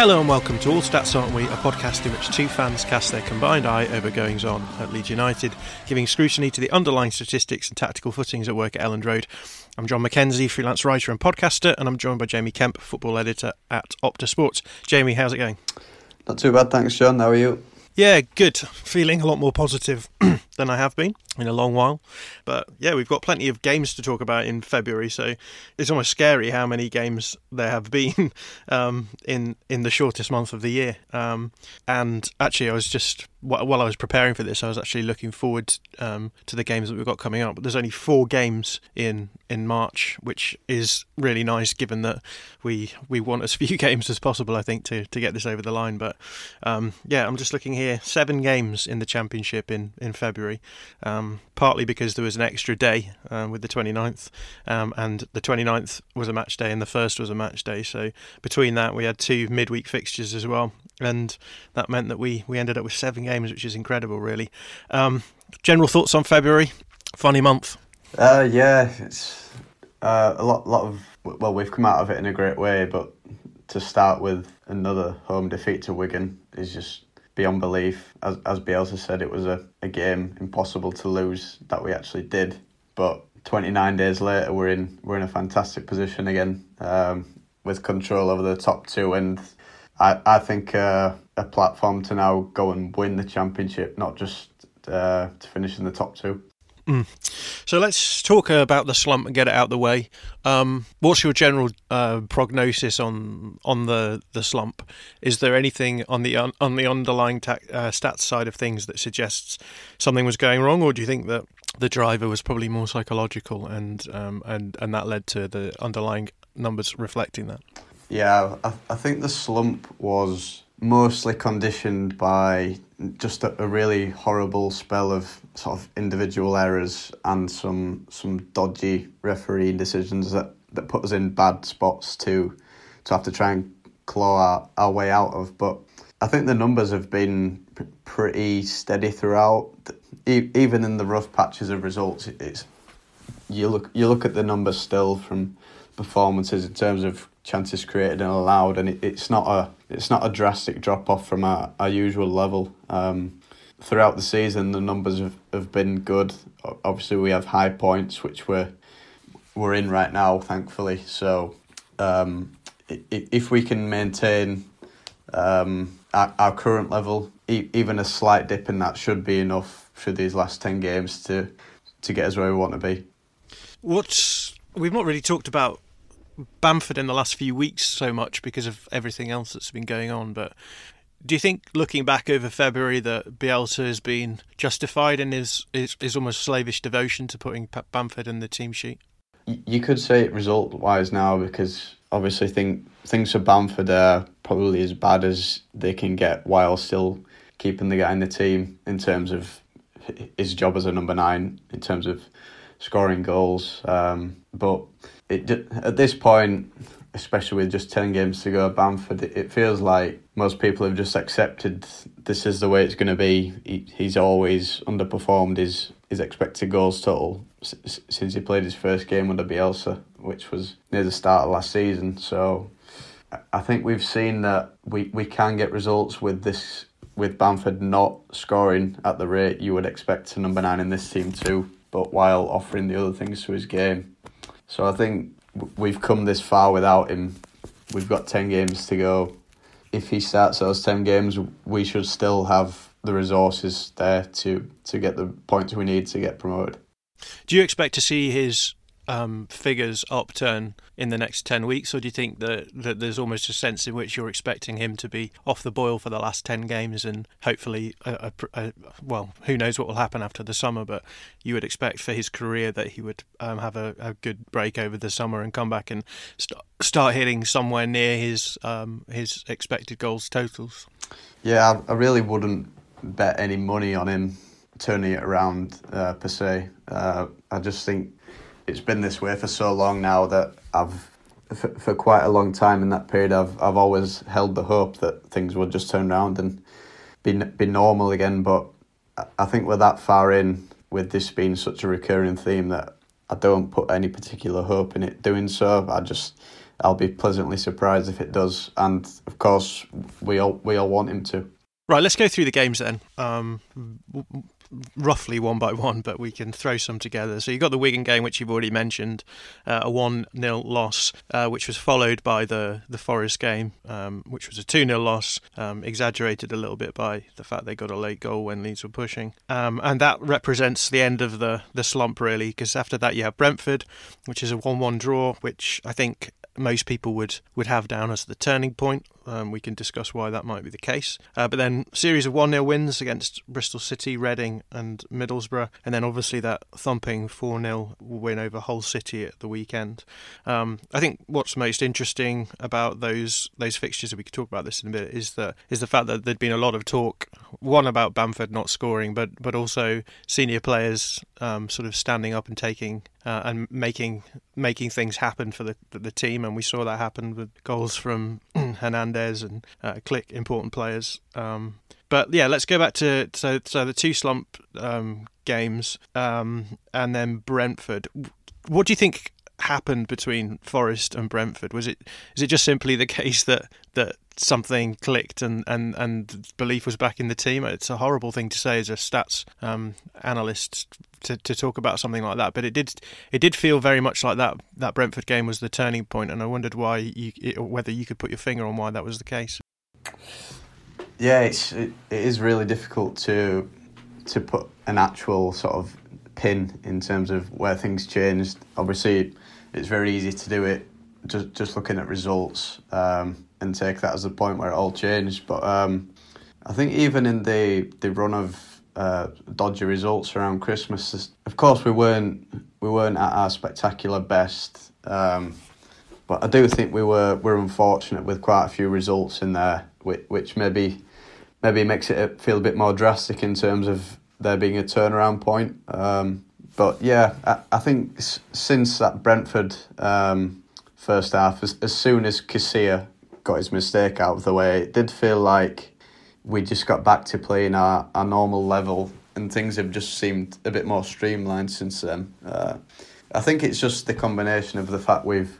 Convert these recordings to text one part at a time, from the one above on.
Hello and welcome to All Stats Aren't We, a podcast in which two fans cast their combined eye over goings on at Leeds United, giving scrutiny to the underlying statistics and tactical footings at work at Elland Road. I'm John McKenzie, freelance writer and podcaster, and I'm joined by Jamie Kemp, football editor at Opta Sports. Jamie, how's it going? Not too bad, thanks, John. How are you? Yeah, good. Feeling a lot more positive than I have been in a long while. But yeah, we've got plenty of games to talk about in February, so it's almost scary how many games there have been um, in in the shortest month of the year. Um, and actually, I was just while I was preparing for this, I was actually looking forward um, to the games that we've got coming up. But there's only four games in in March, which is really nice, given that we we want as few games as possible. I think to to get this over the line. But um, yeah, I'm just looking here: seven games in the championship in in February. Um, partly because there was an extra day uh, with the 29th, um, and the 29th was a match day, and the first was a match day. So between that, we had two midweek fixtures as well, and that meant that we we ended up with seven games, which is incredible, really. Um, general thoughts on February? Funny month. Uh, yeah, it's uh, a lot, lot of well, we've come out of it in a great way, but to start with another home defeat to Wigan is just beyond belief. As as Bielsa said, it was a, a game impossible to lose that we actually did. But 29 days later, we're in we're in a fantastic position again um, with control over the top two, and I I think uh, a platform to now go and win the championship, not just uh, to finish in the top two. Mm. So let's talk about the slump and get it out of the way. Um, what's your general uh, prognosis on on the, the slump? Is there anything on the on, on the underlying ta- uh, stats side of things that suggests something was going wrong, or do you think that the driver was probably more psychological and um, and and that led to the underlying numbers reflecting that? Yeah, I, I think the slump was mostly conditioned by just a, a, really horrible spell of sort of individual errors and some some dodgy referee decisions that, that put us in bad spots to to have to try and claw our, our way out of. But I think the numbers have been pretty steady throughout. E- even in the rough patches of results, it's you look you look at the numbers still from performances in terms of chances created and allowed, and it, it's not a it's not a drastic drop off from our, our usual level. Um, throughout the season, the numbers have, have been good. Obviously, we have high points, which we're we're in right now, thankfully. So, um, if we can maintain um, our, our current level, even a slight dip in that should be enough for these last ten games to to get us where we want to be. What's we've not really talked about Bamford in the last few weeks so much because of everything else that's been going on. But do you think, looking back over February, that Bielsa has been justified in his, his, his almost slavish devotion to putting Bamford in the team sheet? You could say it result wise now because obviously think things for Bamford are probably as bad as they can get while still keeping the guy in the team in terms of his job as a number nine, in terms of scoring goals. Um, but it, at this point, especially with just 10 games to go Bamford, it feels like most people have just accepted this is the way it's going to be. He, he's always underperformed his, his expected goals total since he played his first game under Bielsa, which was near the start of last season. So I think we've seen that we, we can get results with this with Bamford not scoring at the rate you would expect to number nine in this team too, but while offering the other things to his game. So I think we've come this far without him. We've got 10 games to go. If he starts those 10 games, we should still have the resources there to, to get the points we need to get promoted. Do you expect to see his um, figures upturn in the next 10 weeks, or do you think that, that there's almost a sense in which you're expecting him to be off the boil for the last 10 games and hopefully, a, a, a, well, who knows what will happen after the summer, but you would expect for his career that he would um, have a, good break over the summer and come back and st- start hitting somewhere near his um, his expected goals totals? Yeah, I, I really wouldn't bet any money on him turning it around uh, per se. Uh, I just think it's been this way for so long now that I've for, for quite a long time in that period I've I've always held the hope that things would just turn around and be be normal again. But I think we're that far in with this being such a recurring theme that I don't put any particular hope in it doing so. I just I'll be pleasantly surprised if it does, and of course we all we all want him to. Right, let's go through the games then. Um, roughly one by one, but we can throw some together. So you've got the Wigan game, which you've already mentioned, uh, a 1 0 loss, uh, which was followed by the, the Forest game, um, which was a 2 0 loss, um, exaggerated a little bit by the fact they got a late goal when Leeds were pushing. Um, and that represents the end of the, the slump, really, because after that you have Brentford, which is a 1 1 draw, which I think most people would, would have down as the turning point. Um, we can discuss why that might be the case. Uh, but then series of 1 0 wins against Bristol City, Reading, and Middlesbrough, and then obviously that thumping 4 0 win over Hull City at the weekend. Um, I think what's most interesting about those those fixtures, and we could talk about this in a bit, is that is the fact that there'd been a lot of talk, one about Bamford not scoring, but but also senior players um, sort of standing up and taking uh, and making making things happen for the the team, and we saw that happen with goals from Hernandez and uh, Klich, important players. Um, but yeah, let's go back to so so the two slump um, games um, and then Brentford. What do you think happened between Forest and Brentford? Was it is it just simply the case that that something clicked and, and, and belief was back in the team? It's a horrible thing to say as a stats um, analyst to, to talk about something like that, but it did it did feel very much like that that Brentford game was the turning point, and I wondered why you whether you could put your finger on why that was the case. Yeah, it's it, it is really difficult to to put an actual sort of pin in terms of where things changed. Obviously, it's very easy to do it just just looking at results um, and take that as the point where it all changed. But um, I think even in the the run of uh, dodgy results around Christmas. Of course, we weren't we weren't at our spectacular best, um, but I do think we were were unfortunate with quite a few results in there, which, which maybe maybe makes it feel a bit more drastic in terms of there being a turnaround point. Um, but yeah, I, I think s- since that Brentford um, first half, as, as soon as Casilla got his mistake out of the way, it did feel like we just got back to playing our, our normal level and things have just seemed a bit more streamlined since then. Uh, I think it's just the combination of the fact we've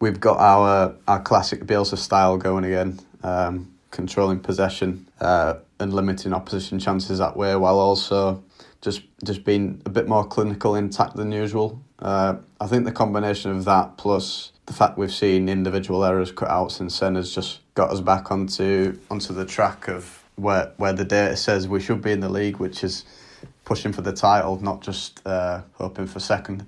we've got our our classic Bielsa style going again, um, controlling possession uh, and limiting opposition chances that way, while also just just being a bit more clinical in intact than usual. Uh, I think the combination of that plus the fact we've seen individual errors cut out since then has just got us back onto onto the track of where where the data says we should be in the league, which is pushing for the title, not just uh, hoping for second.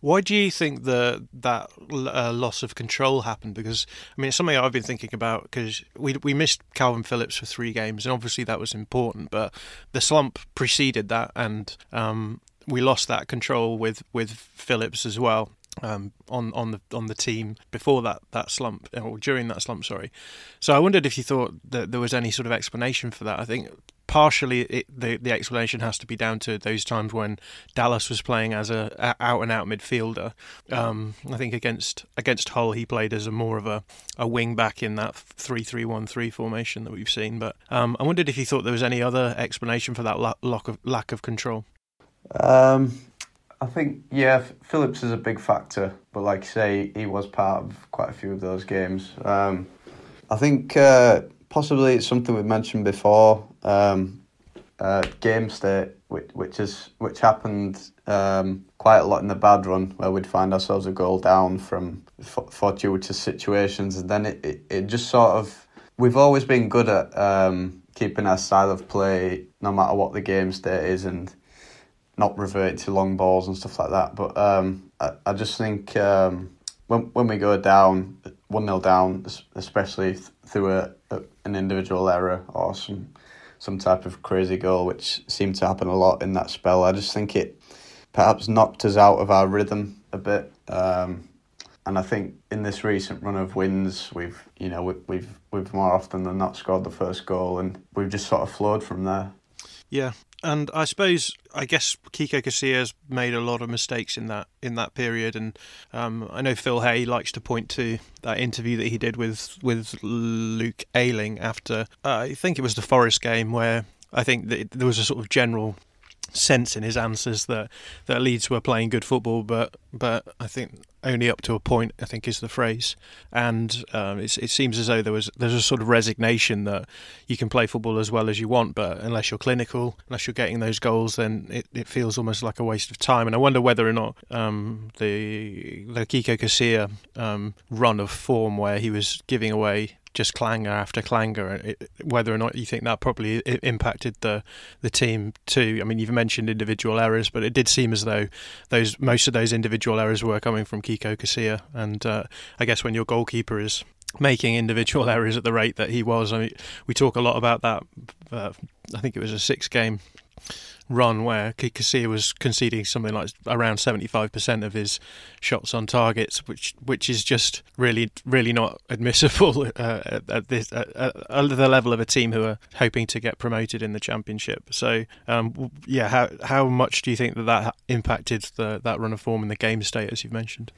Why do you think the that uh, loss of control happened? Because I mean, it's something I've been thinking about because we we missed Calvin Phillips for three games, and obviously that was important. But the slump preceded that, and um, we lost that control with with Phillips as well um, on on the on the team before that that slump or during that slump. Sorry. So I wondered if you thought that there was any sort of explanation for that. I think partially it, the the explanation has to be down to those times when Dallas was playing as a, out and out midfielder. Um, I think against against Hull he played as a more of a, a wing back in that three three one three formation that we've seen. But um, I wondered if you thought there was any other explanation for that lack of lack of control. Um, I think yeah, Phillips is a big factor, but like you say, he was part of quite a few of those games. Um, I think uh, possibly it's something we've mentioned before. Um, uh, game state, which which is which happened um, quite a lot in the bad run, where we'd find ourselves a goal down from fortuitous situations, and then it, it, it just sort of we've always been good at um, keeping our style of play, no matter what the game state is, and not revert to long balls and stuff like that. But um, I, I just think um, when when we go down one 0 down, especially through a, a, an individual error or some some type of crazy goal, which seemed to happen a lot in that spell. I just think it perhaps knocked us out of our rhythm a bit. Um, and I think in this recent run of wins, we've you know we, we've we've more often than not scored the first goal, and we've just sort of flowed from there. Yeah, and I suppose I guess Kiko Casillas made a lot of mistakes in that in that period, and um, I know Phil Hay likes to point to that interview that he did with with Luke Ayling after uh, I think it was the Forest game where I think that there was a sort of general sense in his answers that that Leeds were playing good football, but but I think only up to a point. I think is the phrase, and um, it seems as though there was there's a sort of resignation that you can play football as well as you want, but unless you're clinical, unless you're getting those goals, then it, it feels almost like a waste of time. And I wonder whether or not um, the the Kiko Casilla um, run of form where he was giving away just clanger after clanger. whether or not you think that probably impacted the the team too. I mean, you've mentioned individual errors, but it did seem as though those most of those individual errors were coming from Kiko Casilla, and uh, I guess when your goalkeeper is making individual errors at the rate that he was, I mean, we talk a lot about that. Uh, I think it was a six game run where Casilla was conceding something like around 75% of his shots on targets, which which is just really really not admissible uh, at, this at, at, the level of a team who are hoping to get promoted in the championship. So um, yeah, how how much do you think that that impacted the, that run of form and the game state as you've mentioned?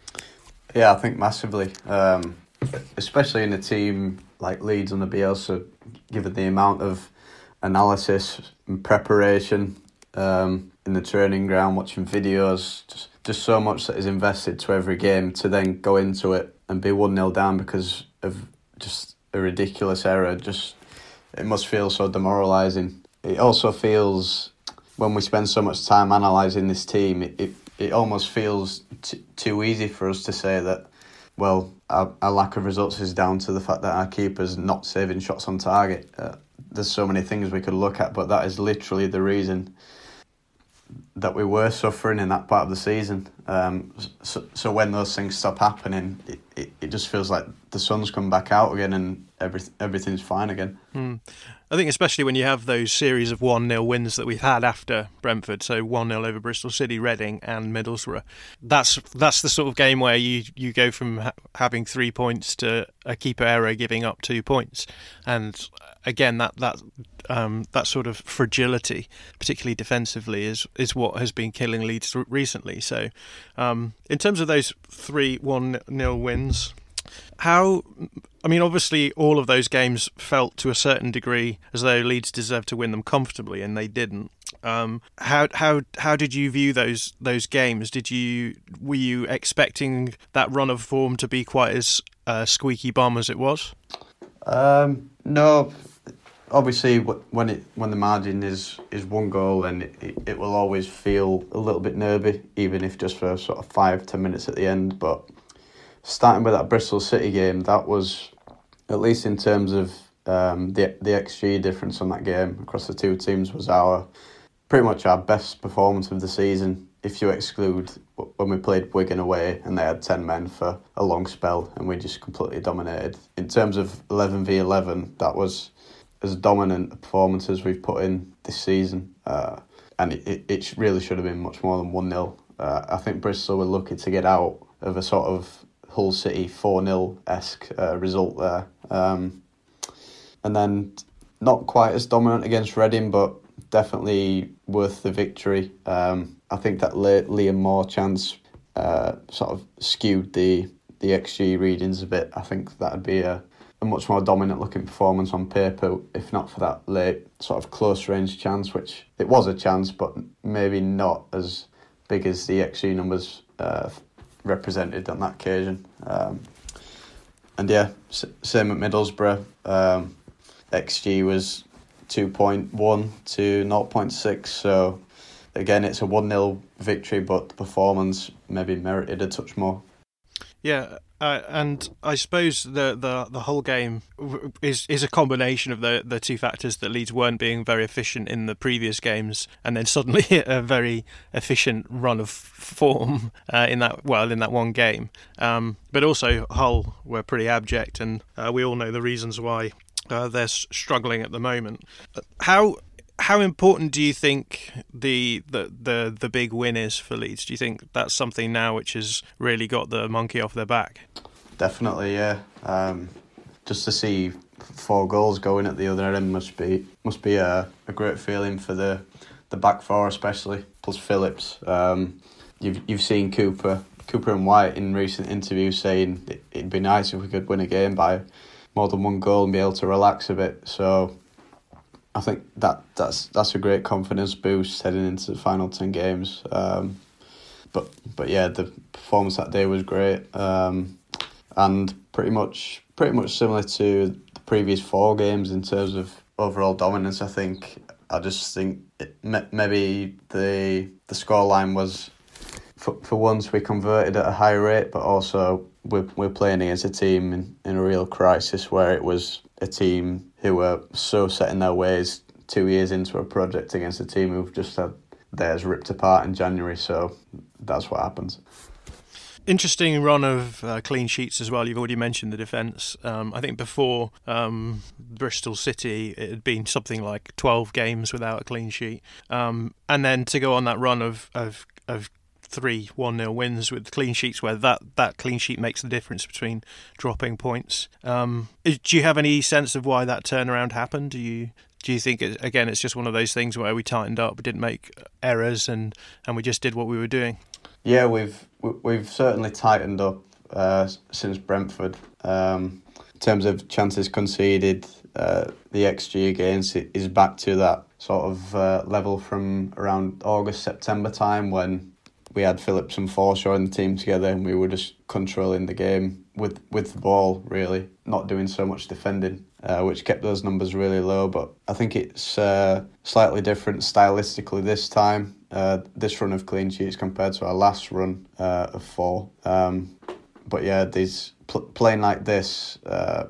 Yeah, I think massively, um, especially in a team like Leeds on the Bielsa, given the amount of analysis and preparation um, in the training ground, watching videos, just just so much that is invested to every game to then go into it and be one 0 down because of just a ridiculous error. Just it must feel so demoralising. It also feels when we spend so much time analysing this team, it, it, it almost feels t- too easy for us to say that, well, our, our lack of results is down to the fact that our keeper's not saving shots on target. Uh, there's so many things we could look at, but that is literally the reason that we were suffering in that part of the season. Um, so, so when those things stop happening, it, it, it just feels like the sun's come back out again and every, everything's fine again. Hmm. I think especially when you have those series of 1 0 wins that we've had after Brentford, so 1 0 over Bristol City, Reading, and Middlesbrough. That's that's the sort of game where you, you go from ha- having three points to a keeper error giving up two points. And again, that, that um, that sort of fragility, particularly defensively, is is what has been killing Leeds recently. So, um, in terms of those three one 0 wins, how? I mean, obviously, all of those games felt to a certain degree as though Leeds deserved to win them comfortably, and they didn't. Um, how how how did you view those those games? Did you were you expecting that run of form to be quite as uh, squeaky bum as it was? Um, no, obviously when it when the margin is is one goal then it, it, will always feel a little bit nervy even if just for sort of five ten minutes at the end but starting with that Bristol City game that was at least in terms of um, the the XG difference on that game across the two teams was our pretty much our best performance of the season if you exclude when we played Wigan away and they had 10 men for a long spell and we just completely dominated. In terms of 11 v 11, that was as dominant a performance as we've put in this season. Uh, and it, it really should have been much more than 1 0. Uh, I think Bristol were lucky to get out of a sort of Hull City 4 0 esque uh, result there. Um, and then not quite as dominant against Reading, but definitely worth the victory. Um, I think that Liam Moore chance uh, sort of skewed the the XG readings a bit. I think that'd be a, a much more dominant looking performance on paper if not for that late sort of close range chance, which it was a chance, but maybe not as big as the XG numbers uh, represented on that occasion. Um, and yeah, same at Middlesbrough. Um, XG was 2.1 to 0.6, so again, it's a 1 0 victory, but the performance maybe merited a touch more. Yeah, uh, and I suppose the, the the Hull game is is a combination of the the two factors that Leeds weren't being very efficient in the previous games, and then suddenly a very efficient run of form uh, in that well in that one game. Um, but also Hull were pretty abject, and uh, we all know the reasons why uh, they're struggling at the moment. How how important do you think the, the the the big win is for Leeds? Do you think that's something now which has really got the monkey off their back? Definitely, yeah. Um, just to see four goals going at the other end must be must be a, a great feeling for the the back four, especially plus Phillips. Um, you've you've seen Cooper Cooper and White in recent interviews saying it, it'd be nice if we could win a game by more than one goal and be able to relax a bit. So I think that that's that's a great confidence boost heading into the final ten games. Um, but but yeah, the performance that day was great, um, and pretty much pretty much similar to the previous four games in terms of overall dominance. I think I just think it, maybe the the scoreline was for for once we converted at a high rate, but also we're we're playing against a team in, in a real crisis where it was a team who were so set in their ways two years into a project against a team who've just had theirs ripped apart in January. So that's what happens. Interesting run of uh, clean sheets as well. You've already mentioned the defence. Um, I think before um, Bristol City, it had been something like 12 games without a clean sheet. Um, and then to go on that run of, of, of three 1 0 wins with clean sheets where that, that clean sheet makes the difference between dropping points. Um, do you have any sense of why that turnaround happened? Do you do you think it, again it's just one of those things where we tightened up, we didn't make errors, and, and we just did what we were doing? Yeah, we've we've certainly tightened up uh, since Brentford. Um, in terms of chances conceded, uh, the XG against is back to that sort of uh, level from around August September time when we had Phillips and Forshaw in the team together, and we were just controlling the game with with the ball, really, not doing so much defending, uh, which kept those numbers really low. But I think it's uh, slightly different stylistically this time. Uh, this run of clean sheets compared to our last run uh, of four. Um, but yeah, these pl- playing like this, uh,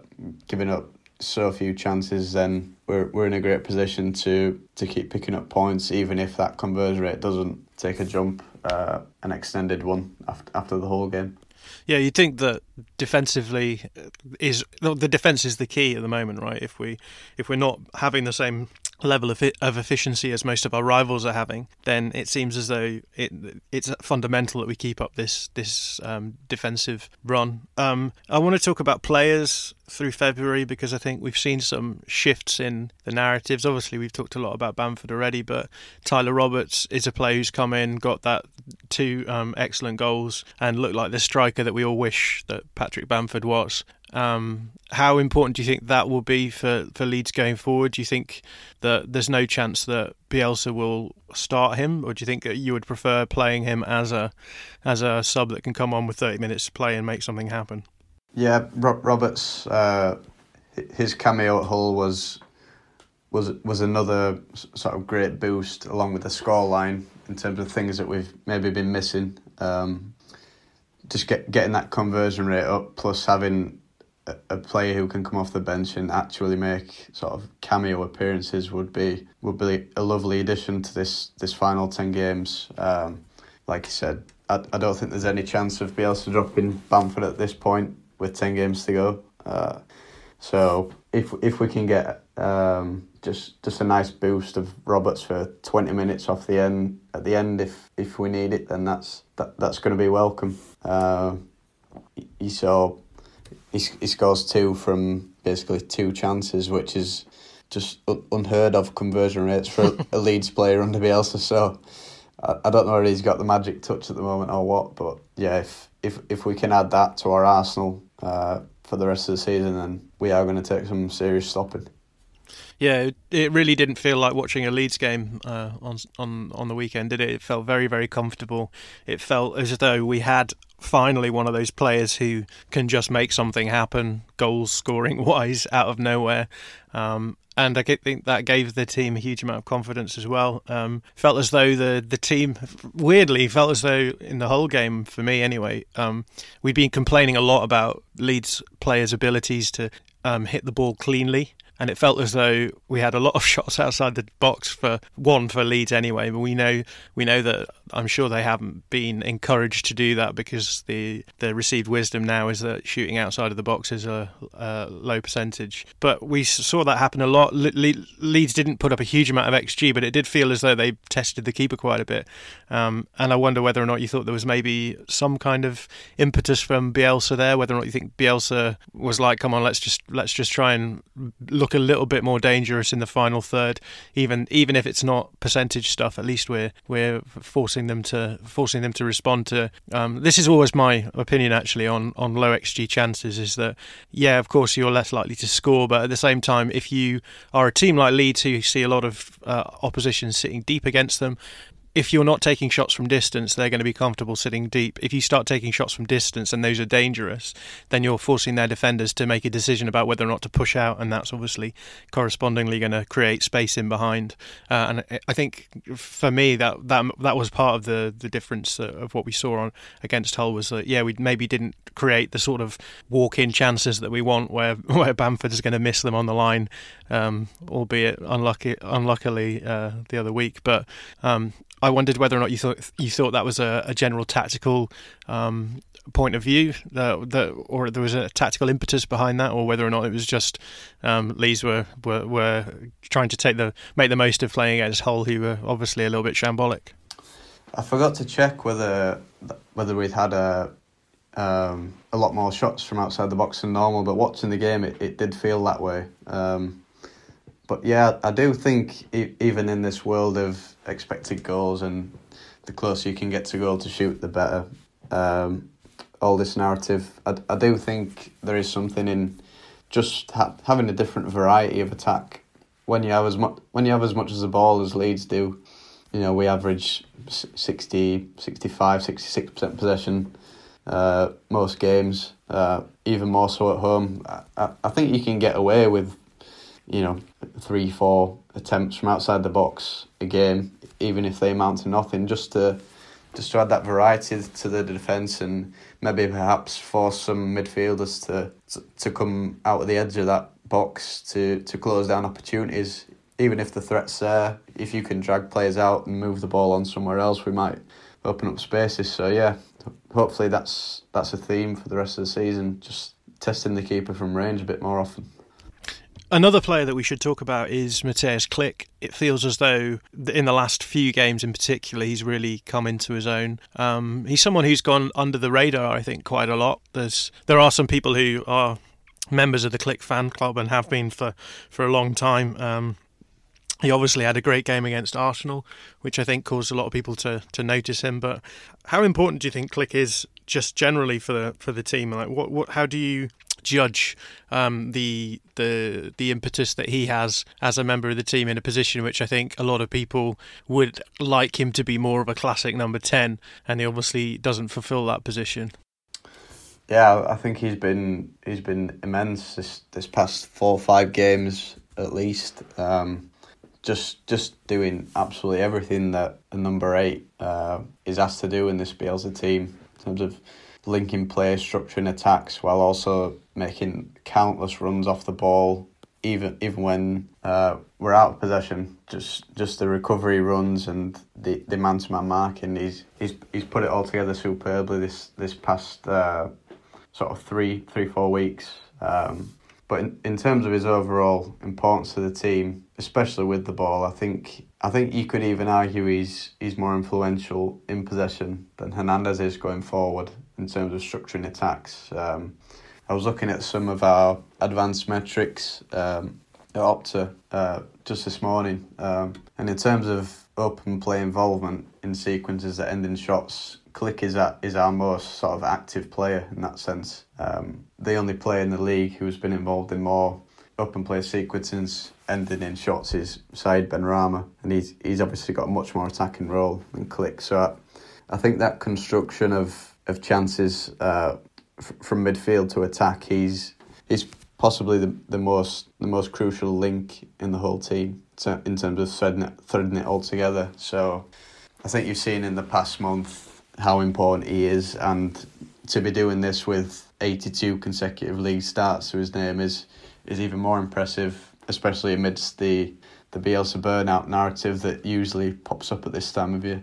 giving up so few chances, then we're we're in a great position to to keep picking up points, even if that conversion rate doesn't take a jump uh, an extended one after after the Hull game. Yeah, you'd think that defensively is the defense is the key at the moment, right? If we if we're not having the same level of, of efficiency as most of our rivals are having, then it seems as though it it's fundamental that we keep up this this um, defensive run. Um, I want to talk about players through February because I think we've seen some shifts in the narratives. Obviously, we've talked a lot about Bamford already, but Tyler Roberts is a player who's come in, got that two um, excellent goals, and looked like the striker that we all wish that Patrick Bamford was. Um, how important do you think that will be for, for Leeds going forward? Do you think that there's no chance that Bielsa will start him, or do you think that you would prefer playing him as a as a sub that can come on with 30 minutes to play and make something happen? Yeah, Roberts, uh, his cameo at Hull was was was another sort of great boost, along with the scoreline in terms of things that we've maybe been missing. Um, just get, getting that conversion rate up, plus having a player who can come off the bench and actually make sort of cameo appearances would be would be a lovely addition to this this final ten games. Um, like you said, I, I don't think there's any chance of Bielsa dropping Bamford at this point with ten games to go. Uh, so if if we can get um, just just a nice boost of Roberts for twenty minutes off the end at the end, if if we need it, then that's that that's going to be welcome. Uh, you saw he, he scores two from basically two chances, which is just unheard of conversion rates for a Leeds player under Bielsa. So I, I don't know whether he's got the magic touch at the moment or what. But yeah, if if if we can add that to our arsenal uh, for the rest of the season, then we are going to take some serious stopping. Yeah, it really didn't feel like watching a Leeds game uh, on on on the weekend, did it? It felt very very comfortable. It felt as though we had finally one of those players who can just make something happen, goals scoring wise, out of nowhere. Um, and I think that gave the team a huge amount of confidence as well. Um, felt as though the the team, weirdly, felt as though in the Hull game for me anyway, um, we'd been complaining a lot about Leeds players' abilities to um, hit the ball cleanly and it felt as though we had a lot of shots outside the box for one for Leeds anyway. But we know we know that I'm sure they haven't been encouraged to do that because the the received wisdom now is that shooting outside of the box is a, a low percentage. But we saw that happen a lot. Le- Le- Leeds didn't put up a huge amount of xG, but it did feel as though they tested the keeper quite a bit. Um, and I wonder whether or not you thought there was maybe some kind of impetus from Bielsa there. Whether or not you think Bielsa was like, "Come on, let's just let's just try and look a little bit more dangerous in the final third, even even if it's not percentage stuff. At least we're we're forcing them to forcing them to respond to. Um, this is always my opinion actually on on low xG chances is that yeah, of course you're less likely to score, but at the same time, if you are a team like Leeds who see a lot of uh, opposition sitting deep against them, if you're not taking shots from distance, they're going to be comfortable sitting deep. If you start taking shots from distance and those are dangerous, then you're forcing their defenders to make a decision about whether or not to push out, and that's obviously correspondingly going to create space in behind. Uh, and I think for me that that that was part of the the difference of what we saw on against Hull was that yeah we maybe didn't create the sort of walk-in chances that we want, where where Bamford is going to miss them on the line, um, albeit unlucky unluckily uh, the other week, but. Um, wondered whether or not you thought you thought that was a, a general tactical um, point of view, that, that, or there was a tactical impetus behind that, or whether or not it was just um, Leeds were, were were trying to take the make the most of playing against Hull, who were obviously a little bit shambolic. I forgot to check whether whether we'd had a um, a lot more shots from outside the box than normal, but watching the game, it, it did feel that way. Um, but yeah, I do think even in this world of expected goals and the closer you can get to goal to shoot, the better. Um, all this narrative, I, I do think there is something in just ha- having a different variety of attack. When you have as much when you have as much as the ball as Leeds do, you know we average 60, 65, 66 percent possession uh, most games. Uh, even more so at home. I, I think you can get away with you know, three, four attempts from outside the box a game, even if they amount to nothing, just to just to add that variety to the defence and maybe perhaps force some midfielders to, to come out of the edge of that box to, to close down opportunities. Even if the threat's there, if you can drag players out and move the ball on somewhere else, we might open up spaces. So yeah, hopefully that's that's a theme for the rest of the season. Just testing the keeper from range a bit more often. Another player that we should talk about is Mateusz Klich. It feels as though in the last few games in particular, he's really come into his own. Um, he's someone who's gone under the radar, I think, quite a lot. There's there are some people who are members of the Klich fan club and have been for, for a long time. Um, he obviously had a great game against Arsenal, which I think caused a lot of people to, to notice him. But how important do you think Klich is just generally for the for the team? Like, what what how do you judge um, the the the impetus that he has as a member of the team in a position which I think a lot of people would like him to be more of a classic number ten, and he obviously doesn't fulfil that position. Yeah, I think he's been he's been immense this this past four or five games at least. Um, just just doing absolutely everything that a number eight uh, is asked to do in this Bielsa team in terms of linking play, structuring attacks, while also making countless runs off the ball, even even when uh, we're out of possession. Just just the recovery runs and the the man to man marking. He's he's he's put it all together superbly this this past uh, sort of three three four weeks. Um, but in, in terms of his overall importance to the team, especially with the ball, I think I think you could even argue he's he's more influential in possession than Hernandez is going forward in terms of structuring attacks. Um, I was looking at some of our advanced metrics um, at Opta uh, just this morning. Um, and in terms of open play involvement in sequences that end in shots, Klich is at, is our most sort of active player in that sense. Um, the only player in the league who's been involved in more open play sequences ending in shots is Said Benrahma, and he's he's obviously got a much more attacking role than Klich. So I, I think that construction of of chances uh, from midfield to attack, he's he's possibly the, the most the most crucial link in the whole team in terms of threading it, threading it all together. So I think you've seen in the past month how important he is, and to be doing this with 82 consecutive league starts to his name is is even more impressive, especially amidst the the Bielsa burnout narrative that usually pops up at this time of year.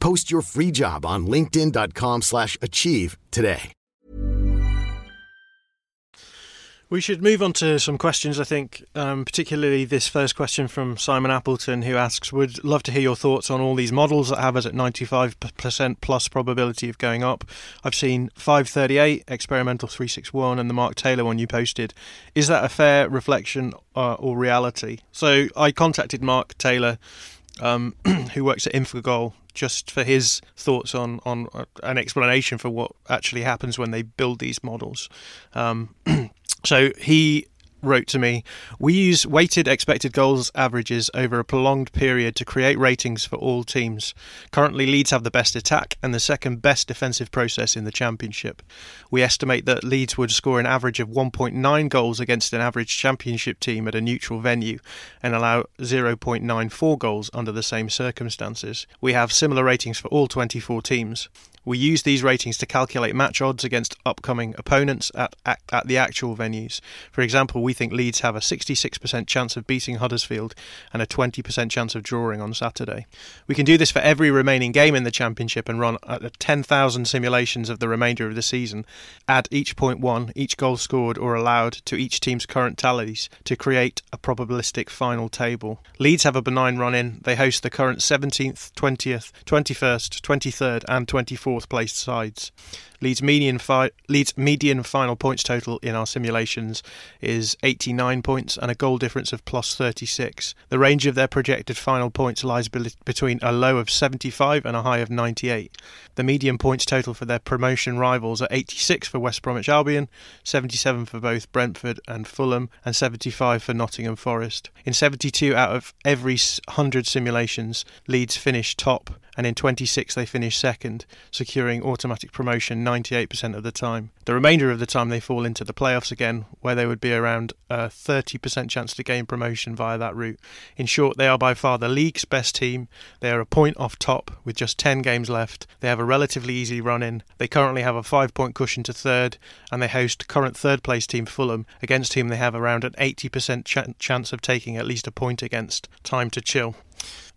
Post your free job on linkedin.com slash achieve today. We should move on to some questions, I think, um, particularly this first question from Simon Appleton, who asks, would love to hear your thoughts on all these models that have us at 95% plus probability of going up. I've seen 538, Experimental 361, and the Mark Taylor one you posted. Is that a fair reflection uh, or reality? So I contacted Mark Taylor, um, who works at Infogol, just for his thoughts on, on uh, an explanation for what actually happens when they build these models. Um, So he wrote to me, We use weighted expected goals averages over a prolonged period to create ratings for all teams. Currently, Leeds have the best attack and the second best defensive process in the Championship. We estimate that Leeds would score an average of 1.9 goals against an average Championship team at a neutral venue and allow 0.94 goals under the same circumstances. We have similar ratings for all 24 teams. We use these ratings to calculate match odds against upcoming opponents at, at, at, the actual venues. For example, we think Leeds have a 66% chance of beating Huddersfield and a 20% chance of drawing on Saturday. We can do this for every remaining game in the Championship and run 10,000 simulations of the remainder of the season. Add each point won, each goal scored or allowed to each team's current tallies to create a probabilistic final table. Leeds have a benign run in. They host the current 17th, 20th, 21st, 23rd, and 24th fourth placed sides. Leeds median, fi- Leeds median final points total in our simulations is 89 points and a goal difference of plus 36. The range of their projected final points lies be- between a low of 75 and a high of 98. The median points total for their promotion rivals are 86 for West Bromwich Albion, 77 for both Brentford and Fulham, and 75 for Nottingham Forest. In 72 out of every 100 simulations, Leeds finish top and in 26 they finish second, securing automatic promotion 98% of the time. The remainder of the time they fall into the playoffs again, where they would be around a 30% chance to gain promotion via that route. In short, they are by far the league's best team. They are a point off top with just 10 games left. They have a relatively easy run in. They currently have a 5 point cushion to third, and they host current third place team Fulham, against whom they have around an 80% ch- chance of taking at least a point against. Time to chill.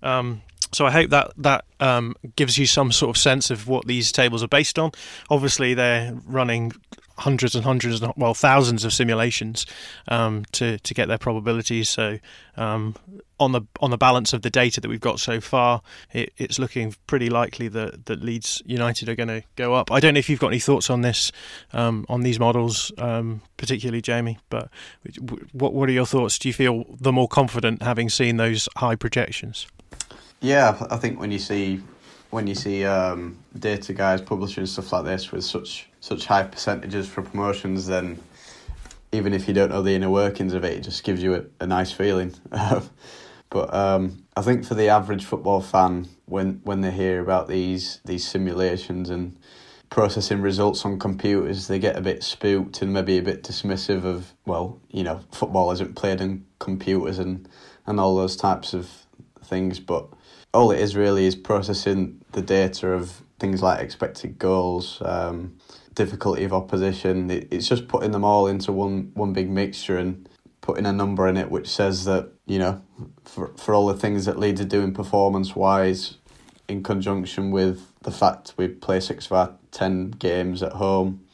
Um, so I hope that that um, gives you some sort of sense of what these tables are based on. Obviously, they're running hundreds and hundreds, well, thousands of simulations um, to to get their probabilities. So um, on the on the balance of the data that we've got so far, it, it's looking pretty likely that that Leeds United are going to go up. I don't know if you've got any thoughts on this, um, on these models, um, particularly Jamie. But what what are your thoughts? Do you feel the more confident having seen those high projections? Yeah, I think when you see when you see um, data guys publishing stuff like this with such such high percentages for promotions, then even if you don't know the inner workings of it, it just gives you a, a nice feeling. but um, I think for the average football fan, when when they hear about these these simulations and processing results on computers, they get a bit spooked and maybe a bit dismissive of well, you know, football isn't played on computers and and all those types of things. But all it is really is processing the data of things like expected goals, um, difficulty of opposition. It, it's just putting them all into one one big mixture and putting a number in it which says that you know for for all the things that Leeds are doing performance wise, in conjunction with the fact we play six of our ten games at home,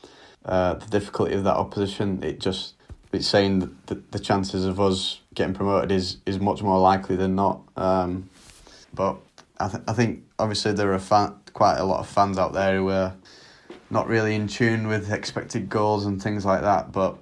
uh, the difficulty of that opposition, it just it's saying that the, chances of us getting promoted is, is much more likely than not. Um, but I, th- I think obviously there are fan- quite a lot of fans out there who are not really in tune with expected goals and things like that. But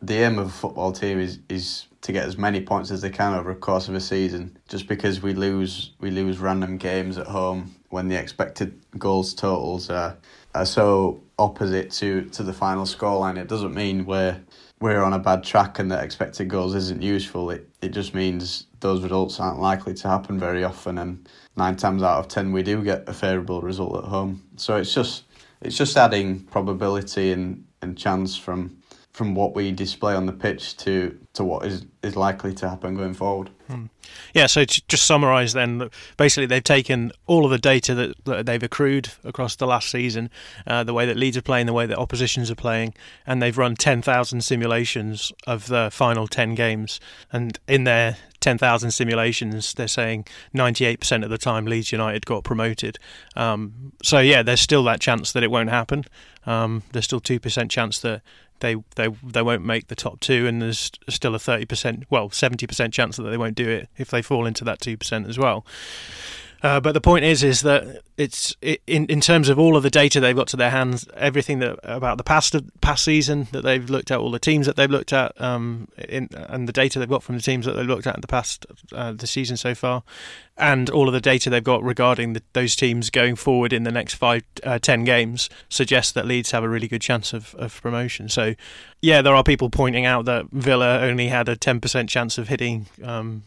the aim of a football team is, is to get as many points as they can over the course of a season. Just because we lose we lose random games at home when the expected goals totals are, are so opposite to, to the final scoreline, it doesn't mean we're we're on a bad track and that expected goals isn't useful. It it just means those results aren't likely to happen very often, and nine times out of ten we do get a favourable result at home. So it's just it's just adding probability and, and chance from from what we display on the pitch to to what is is likely to happen going forward. Hmm. Yeah, so to just summarise then, basically they've taken all of the data that, that they've accrued across the last season, uh, the way that Leeds are playing, the way that oppositions are playing, and they've run 10,000 simulations of the final 10 games. And in their 10,000 simulations, they're saying 98% of the time Leeds United got promoted. Um, so, yeah, there's still that chance that it won't happen. Um, there's still 2% chance that they they they won't make the top two, and there's still a thirty percent, well, seventy percent chance that they won't do it if they fall into that two percent as well. Uh, but the point is, is that it's in in terms of all of the data they've got to their hands, everything that about the past past season that they've looked at, all the teams that they've looked at, um, in, and the data they've got from the teams that they've looked at in the past uh, the season so far, and all of the data they've got regarding the, those teams going forward in the next five uh, ten games suggests that Leeds have a really good chance of, of promotion. So, yeah, there are people pointing out that Villa only had a ten percent chance of hitting. Um,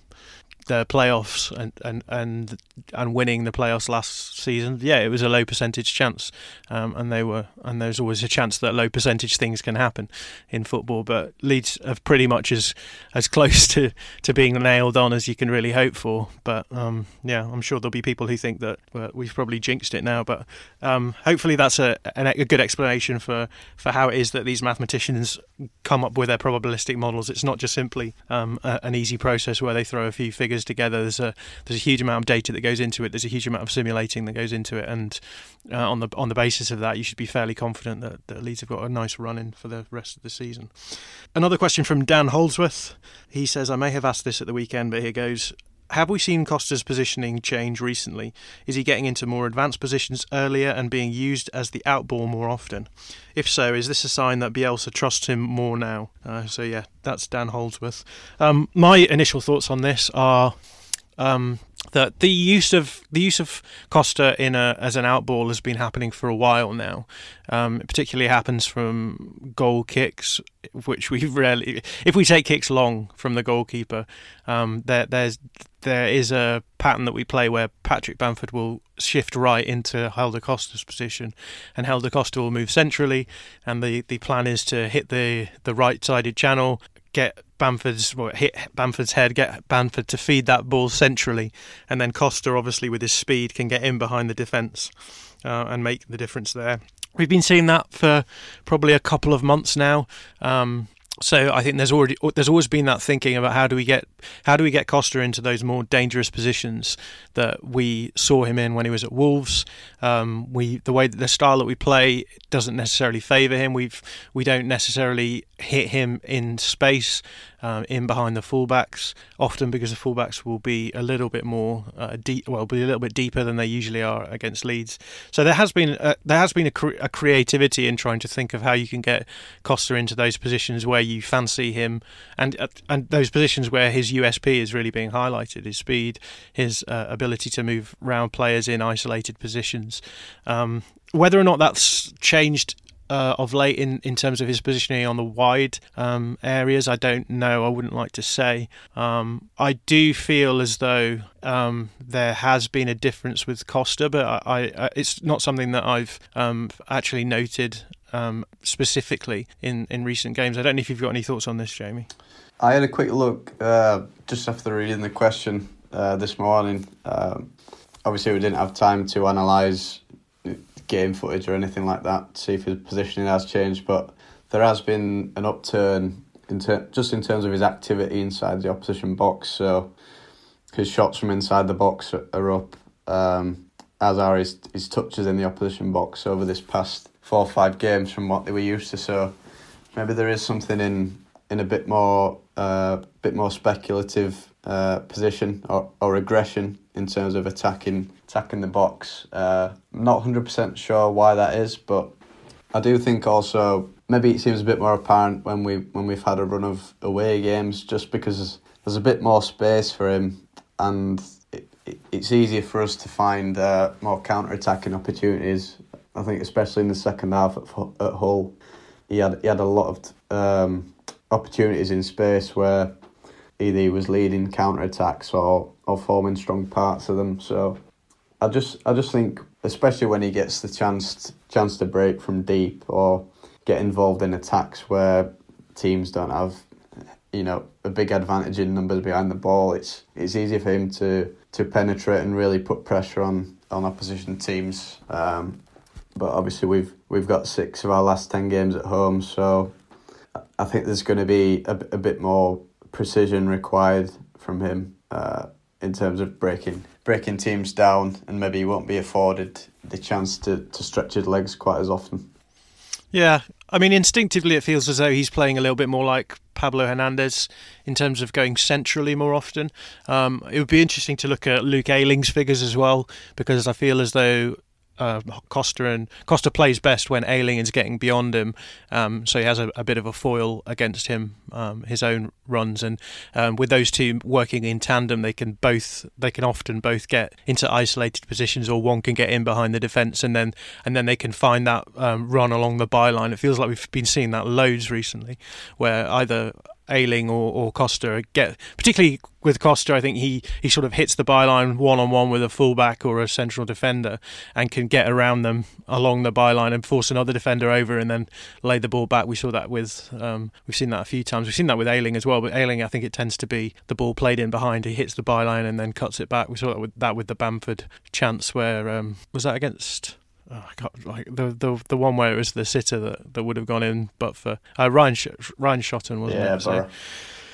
the playoffs and, and and and winning the playoffs last season, yeah, it was a low percentage chance, um, and they were and there's always a chance that low percentage things can happen in football. But Leeds have pretty much as as close to, to being nailed on as you can really hope for. But um, yeah, I'm sure there'll be people who think that well, we've probably jinxed it now. But um, hopefully that's a, a good explanation for for how it is that these mathematicians come up with their probabilistic models. It's not just simply um, a, an easy process where they throw a few figures figures together. There's a there's a huge amount of data that goes into it. There's a huge amount of simulating that goes into it, and uh, on the on the basis of that, you should be fairly confident that, that Leeds have got a nice run in for the rest of the season. Another question from Dan Holdsworth. He says, "I may have asked this at the weekend, but here goes." Have we seen Costa's positioning change recently? Is he getting into more advanced positions earlier and being used as the outball more often? If so, is this a sign that Bielsa trusts him more now? Uh, so, yeah, that's Dan Holdsworth. Um, my initial thoughts on this are um, that the use of the use of Costa in a, as an outball has been happening for a while now. Um, it particularly happens from goal kicks, which we rarely. If we take kicks long from the goalkeeper, um, there, there's there is a pattern that we play where Patrick Bamford will shift right into Helder Costa's position, and Helder Costa will move centrally, and the, the plan is to hit the the right sided channel, get Bamford's well, hit Bamford's head, get Bamford to feed that ball centrally, and then Costa, obviously with his speed, can get in behind the defence uh, and make the difference there. We've been seeing that for probably a couple of months now. Um, so I think there's already there's always been that thinking about how do we get how do we get Costa into those more dangerous positions that we saw him in when he was at Wolves. Um, we the way the style that we play doesn't necessarily favour him. We've we don't necessarily hit him in space um, in behind the fullbacks, often because the fullbacks will be a little bit more uh, deep, well, be a little bit deeper than they usually are against Leeds. So there has been a, there has been a, cre- a creativity in trying to think of how you can get Costa into those positions where you fancy him, and uh, and those positions where his USP is really being highlighted: his speed, his uh, ability to move round players in isolated positions. Um, whether or not that's changed uh, of late in, in terms of his positioning on the wide um, areas. I don't know. I wouldn't like to say. Um, I do feel as though um, there has been a difference with Costa, but I, I it's not something that I've um, actually noted um, specifically in, in recent games. I don't know if you've got any thoughts on this, Jamie. I had a quick look uh, just after reading the question uh, this morning. Um, obviously, we didn't have time to analyse game footage or anything like that to see if his positioning has changed, but there has been an upturn in ter- just in terms of his activity inside the opposition box. So his shots from inside the box are, up, um, as are his, his touches in the opposition box over this past four or five games from what they were used to. So maybe there is something in in a bit more uh, bit more speculative uh, position or, or aggression in terms of attacking attacking the box. Uh, I'm not hundred percent sure why that is, but I do think also maybe it seems a bit more apparent when we when we've had a run of away games, just because there's a bit more space for him, and it, it, it's easier for us to find uh, more counter attacking opportunities. I think especially in the second half at, at Hull, he had he had a lot of um, opportunities in space where either he was leading counter attacks or, or forming strong parts of them. So I just I just think especially when he gets the chance chance to break from deep or get involved in attacks where teams don't have you know a big advantage in numbers behind the ball it's it's easy for him to to penetrate and really put pressure on on opposition teams um, but obviously we've we've got six of our last 10 games at home so I think there's going to be a, a bit more precision required from him uh, in terms of breaking breaking teams down, and maybe he won't be afforded the chance to, to stretch his legs quite as often. Yeah, I mean, instinctively, it feels as though he's playing a little bit more like Pablo Hernandez in terms of going centrally more often. Um, it would be interesting to look at Luke Ayling's figures as well, because I feel as though uh, Costa and Costa plays best when Ayling is getting beyond him, um, so he has a, a, bit of a foil against him, um, his own runs, and um, with those two working in tandem, they can both they can often both get into isolated positions, or one can get in behind the defence, and then and then they can find that um, run along the byline. It feels like we've been seeing that loads recently, where either Ayling or, or Costa get particularly with Costa I think he, he sort of hits the byline one on one with a fullback or a central defender and can get around them along the byline and force another defender over and then lay the ball back. We saw that with um, we've seen that a few times. We've seen that with Ayling as well but Ayling I think it tends to be the ball played in behind. He hits the byline and then cuts it back. We saw that with that with the Bamford chance where um, was that against oh, I got like the the the one where it was the sitter that, that would have gone in, but for uh, Ryan Sh- Ryan Shotton wasn't yeah, it? So,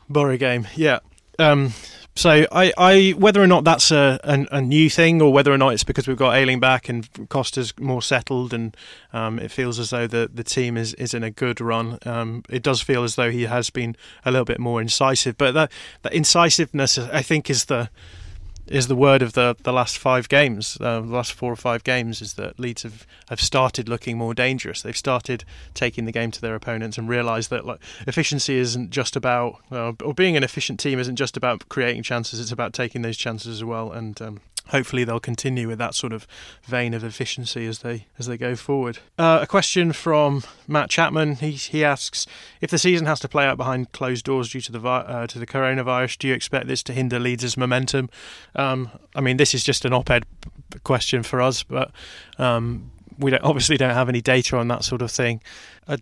Borough game, yeah. Um, so I, I whether or not that's a, a, a new thing or whether or not it's because we've got Ayling back and Costa's more settled and um, it feels as though the, the team is, is in a good run. Um, it does feel as though he has been a little bit more incisive, but that, that incisiveness I think is the is the word of the, the last five games, uh, the last four or five games, is that Leeds have, have started looking more dangerous. They've started taking the game to their opponents and realised that like efficiency isn't just about, uh, or being an efficient team isn't just about creating chances. It's about taking those chances as well. And um, hopefully they'll continue with that sort of vein of efficiency as they as they go forward. Uh, a question from Matt Chapman. He he asks if the season has to play out behind closed doors due to the uh, to the coronavirus. Do you expect this to hinder Leeds' momentum? Um, I mean, this is just an op-ed question for us, but. Um, we don't, obviously don't have any data on that sort of thing. Uh,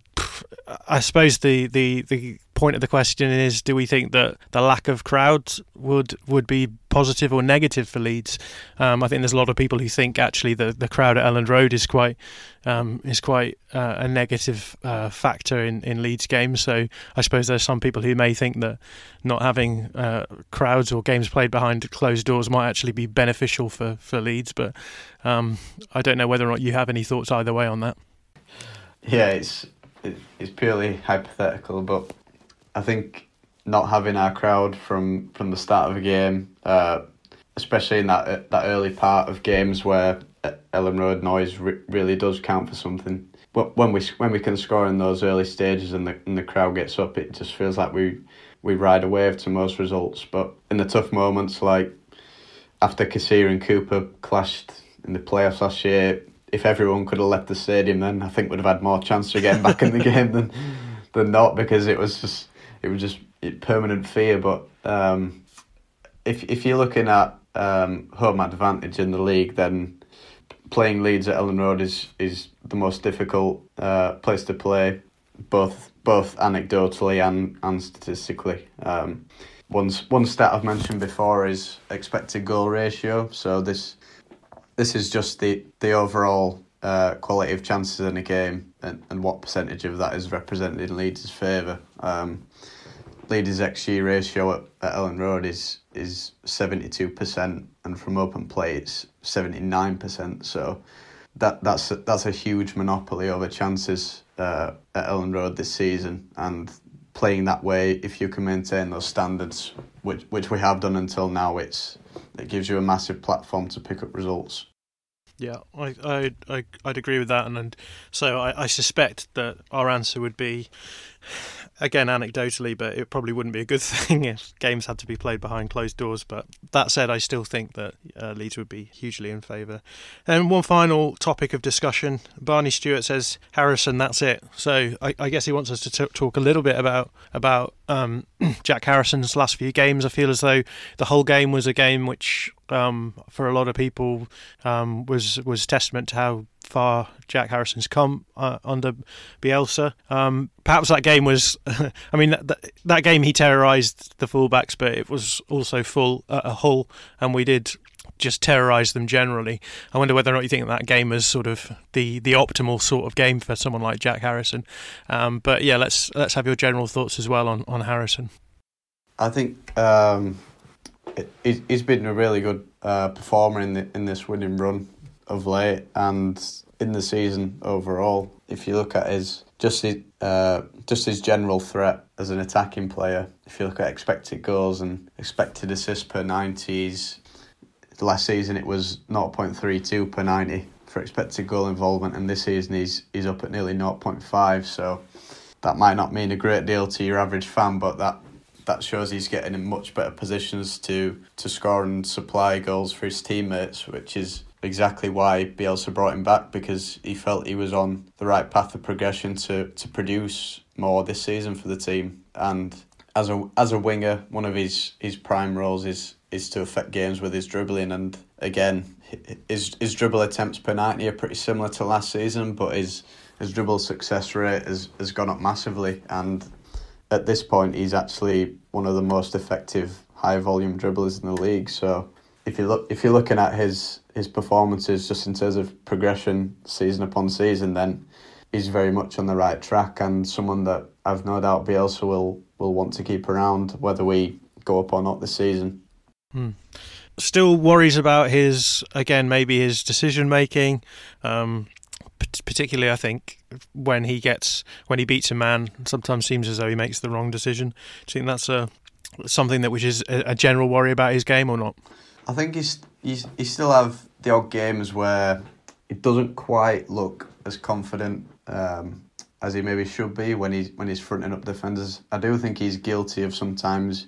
I suppose the, the, the point of the question is: Do we think that the lack of crowds would would be positive or negative for Leeds? Um, I think there's a lot of people who think actually the, the crowd at Elland Road is quite um, is quite uh, a negative uh, factor in, in Leeds games. So I suppose there's some people who may think that not having uh, crowds or games played behind closed doors might actually be beneficial for for Leeds. But um, I don't know whether or not you have any thoughts either way on that. Yeah, it's it's purely hypothetical, but I think not having our crowd from from the start of a game, uh, especially in that that early part of games where Elland Road noise re- really does count for something. But when we when we can score in those early stages and the and the crowd gets up, it just feels like we we ride a wave to most results. But in the tough moments, like after Casilla and Cooper clashed in the playoffs last year, if everyone could have left the stadium, then I think we'd have had more chance of getting back in the game than than not because it was just it was just permanent fear. But um, if if you're looking at um, home advantage in the league, then playing Leeds at Elland Road is is the most difficult uh, place to play, both both anecdotally and and statistically. Um, one one stat I've mentioned before is expected goal ratio. So this this is just the the overall uh, quality of chances in a game and, and what percentage of that is represented in Leeds' favour. Um, Leeds' XG ratio at, at Elland Road is is seventy two percent, and from open play it's seventy nine percent. So that that's a, that's a huge monopoly over chances uh, at Elland Road this season, and playing that way, if you can maintain those standards, which which we have done until now, it's it gives you a massive platform to pick up results. Yeah, I I I I'd agree with that, and, and so I, I suspect that our answer would be again anecdotally, but it probably wouldn't be a good thing if games had to be played behind closed doors. But that said, I still think that uh, Leeds would be hugely in favour. And one final topic of discussion: Barney Stewart says Harrison, that's it. So I, I guess he wants us to t- talk a little bit about about um, Jack Harrison's last few games. I feel as though the Hull game was a game which, um, for a lot of people, um, was was testament to how far Jack Harrison's come uh, under Bielsa. Um, perhaps that game was, I mean, that, that, game he terrorised the fullbacks, but it was also full at uh, Hull, and we did just terrorise them generally. I wonder whether or not you think that game is sort of the, the optimal sort of game for someone like Jack Harrison. Um, but yeah, let's let's have your general thoughts as well on, on Harrison. I think um, it, he's been a really good uh, performer in the, in this winning run of late and in the season overall. If you look at his just his, uh, just his general threat as an attacking player, if you look at expected goals and expected assists per 90s, last season it was 0.32 per 90 for expected goal involvement, and this season he's he's up at nearly 0.5. So that might not mean a great deal to your average fan, but that that shows he's getting in much better positions to to score and supply goals for his teammates, which is exactly why Bielsa brought him back because he felt he was on the right path of progression to, to produce more this season for the team. And as a as a winger, one of his, his prime roles is is to affect games with his dribbling. And again, his his dribble attempts per ninety are pretty similar to last season, but his his dribble success rate has, has gone up massively. And at this point, he's actually one of the most effective high volume dribblers in the league. So if you look if you're looking at his his performances just in terms of progression season upon season, then he's very much on the right track and someone that I've no doubt Bielsa will will want to keep around whether we go up or not this season. Hmm. Still worries about his again maybe his decision making. Um, particularly, I think when he gets when he beats a man, sometimes seems as though he makes the wrong decision. Do you think that's a something that which is a, general worry about his game or not? I think he's, he's he still have the odd games where he doesn't quite look as confident um, as he maybe should be when he's when he's fronting up defenders. I do think he's guilty of sometimes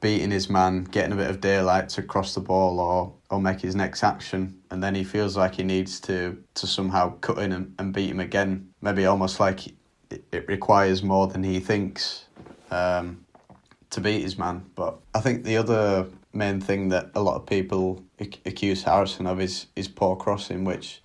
beating his man, getting a bit of daylight to cross the ball or or make his next action, and then he feels like he needs to to somehow cut in and, and beat him again. Maybe almost like it, it requires more than he thinks um, to beat his man. But I think the other main thing that a lot of people accuse Harrison of is is poor crossing, which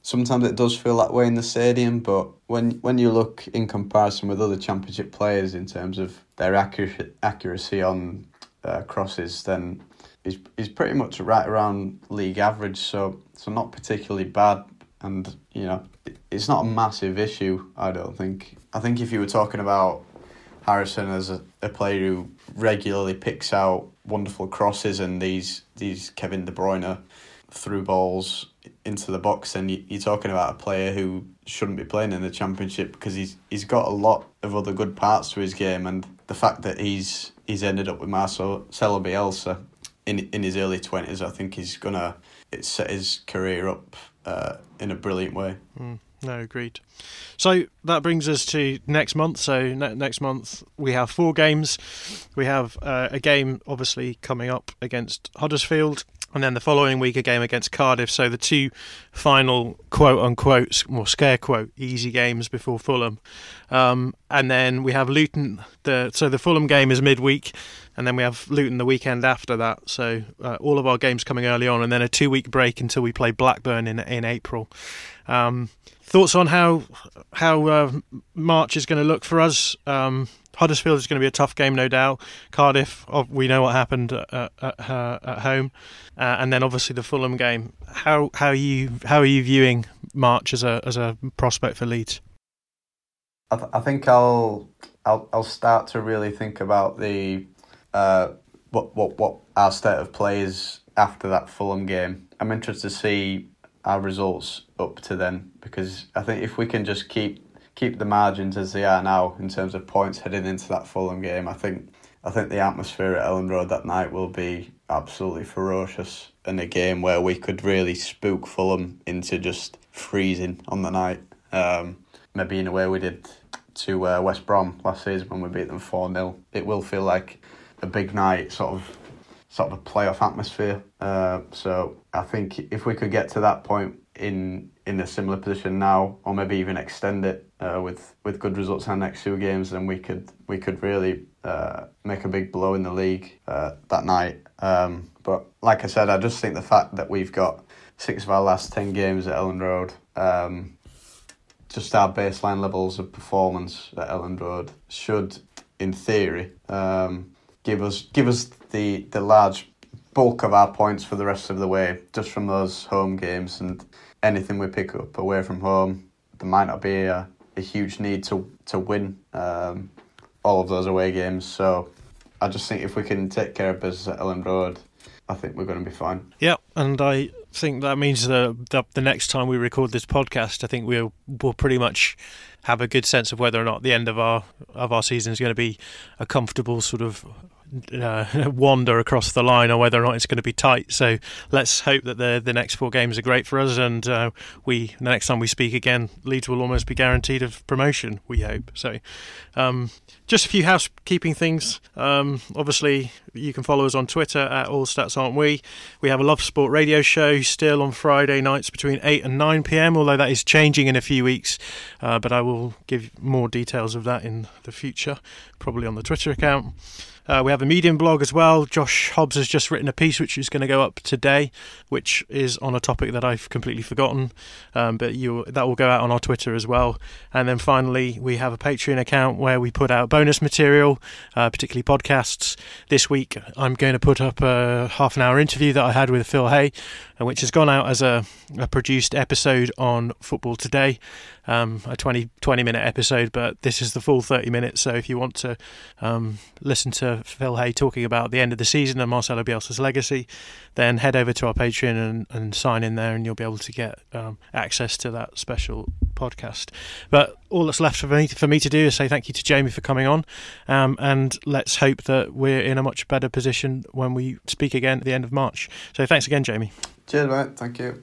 sometimes it does feel that way in the stadium. But when when you look in comparison with other Championship players in terms of their accuracy on uh, crosses, then he's he's pretty much right around league average. So so not particularly bad, and you know it's not a massive issue. I don't think. I think if you were talking about Harrison as a, a player who regularly picks out wonderful crosses and these these Kevin De Bruyne through balls into the box, and you're talking about a player who shouldn't be playing in the championship because he's he's got a lot of other good parts to his game, and the fact that he's he's ended up with Marcelo Bielsa in in his early twenties, I think he's gonna it set his career up uh, in a brilliant way. Mm. No, agreed. So that brings us to next month. So ne- next month we have four games. We have uh, a game obviously coming up against Huddersfield. And then the following week a game against Cardiff. So the two final quote unquote, more scare quote, easy games before Fulham. Um, and then we have Luton. The so the Fulham game is midweek, and then we have Luton the weekend after that. So uh, all of our games coming early on, and then a two week break until we play Blackburn in in April. Um, thoughts on how how uh, March is going to look for us? Um, Huddersfield is going to be a tough game, no doubt. Cardiff, we know what happened at, at, at home, uh, and then obviously the Fulham game. How how are you how are you viewing March as a as a prospect for Leeds? I, th- I think I'll I'll I'll start to really think about the uh, what what what our state of play is after that Fulham game. I'm interested to see our results up to then because I think if we can just keep keep the margins as they are now in terms of points heading into that Fulham game, I think I think the atmosphere at Elland Road that night will be absolutely ferocious in a game where we could really spook Fulham into just freezing on the night. Um, maybe in a way we did to uh, West Brom last season when we beat them 4 0. It will feel like a big night, sort of sort of a playoff atmosphere. Uh, so I think if we could get to that point in in a similar position now, or maybe even extend it uh, with with good results in our next two games, then we could we could really uh, make a big blow in the league uh, that night. Um, but like I said, I just think the fact that we've got six of our last ten games at Elland Road. Um, just our baseline levels of performance at Elland Road should, in theory, um, give us give us the the large bulk of our points for the rest of the way just from those home games and anything we pick up away from home. There might not be a, a huge need to to win um, all of those away games. So I just think if we can take care of business at Elland Road, I think we're going to be fine. Yeah, and I think that means the, the, the next time we record this podcast, I think we'll we'll pretty much have a good sense of whether or not the end of our of our season is going to be a comfortable sort of uh, wander across the line or whether or not it's going to be tight. So let's hope that the the next four games are great for us, and uh, we the next time we speak again, Leeds will almost be guaranteed of promotion. We hope. So um, just a few housekeeping things. Um, obviously, you can follow us on Twitter at All Stats Aren't We. We have a Love Sport radio show still on Friday nights between 8 and 9 pm, although that is changing in a few weeks. Uh, but I will give more details of that in the future, probably on the Twitter account. Uh, we have a Medium blog as well. Josh Hobbs has just written a piece which is going to go up today, which is on a topic that I've completely forgotten. Um, but you that will go out on our Twitter as well. And then finally, we have a Patreon account where we put out bonus material, uh, particularly podcasts. This week, I'm going to put up a half an hour interview that I had with Phil Hay, uh, which has gone out as a, a produced episode on Football Today um, a 20, 20 minute episode, but this is the full 30 minutes. So if you want to um, listen to Phil Hay talking about the end of the season and Marcelo Bielsa's legacy, then head over to our Patreon and, and sign in there, and you'll be able to get um, access to that special podcast. But all that's left for me for me to do is say thank you to Jamie for coming on, um, and let's hope that we're in a much better position when we speak again at the end of March. So thanks again, Jamie. Cheers, mate. Thank you.